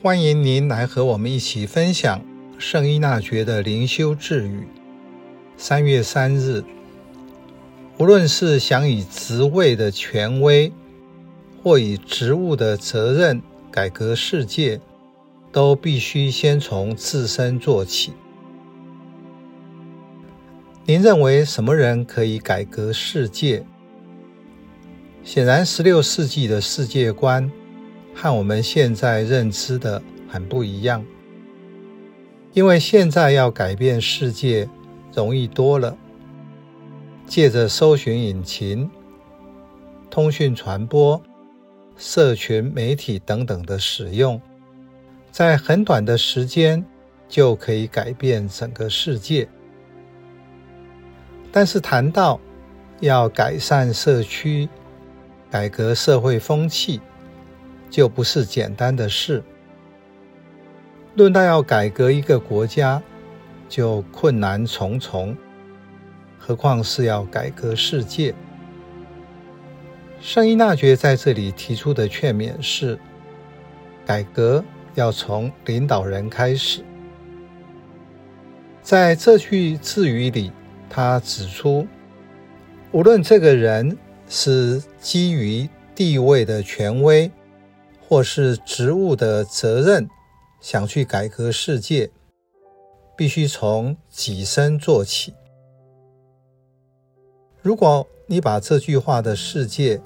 欢迎您来和我们一起分享圣依纳爵的灵修智语。三月三日，无论是想以职位的权威，或以职务的责任改革世界，都必须先从自身做起。您认为什么人可以改革世界？显然，十六世纪的世界观。和我们现在认知的很不一样，因为现在要改变世界容易多了。借着搜寻引擎、通讯传播、社群媒体等等的使用，在很短的时间就可以改变整个世界。但是谈到要改善社区、改革社会风气，就不是简单的事。论到要改革一个国家，就困难重重，何况是要改革世界？圣依纳爵在这里提出的劝勉是：改革要从领导人开始。在这句智语里，他指出，无论这个人是基于地位的权威，或是职务的责任，想去改革世界，必须从己身做起。如果你把这句话的世界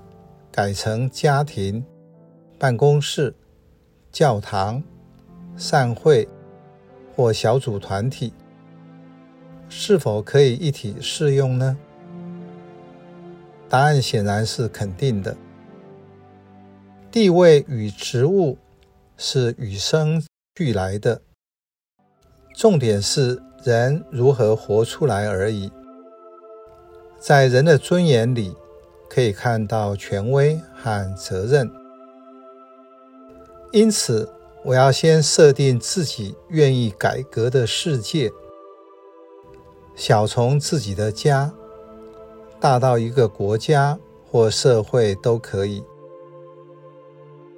改成家庭、办公室、教堂、善会或小组团体，是否可以一体适用呢？答案显然是肯定的。地位与职务是与生俱来的，重点是人如何活出来而已。在人的尊严里，可以看到权威和责任。因此，我要先设定自己愿意改革的世界，小从自己的家，大到一个国家或社会都可以。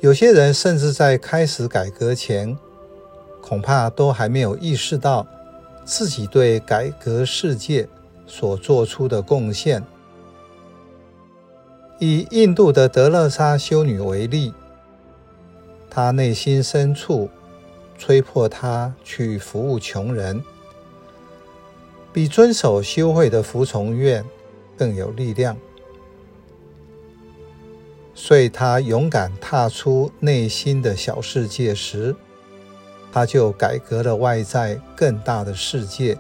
有些人甚至在开始改革前，恐怕都还没有意识到自己对改革世界所做出的贡献。以印度的德勒莎修女为例，她内心深处催迫她去服务穷人，比遵守修会的服从愿更有力量。所以，他勇敢踏出内心的小世界时，他就改革了外在更大的世界。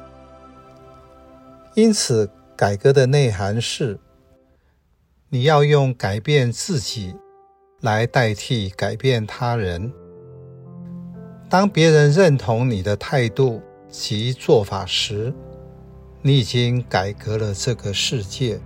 因此，改革的内涵是：你要用改变自己来代替改变他人。当别人认同你的态度及做法时，你已经改革了这个世界。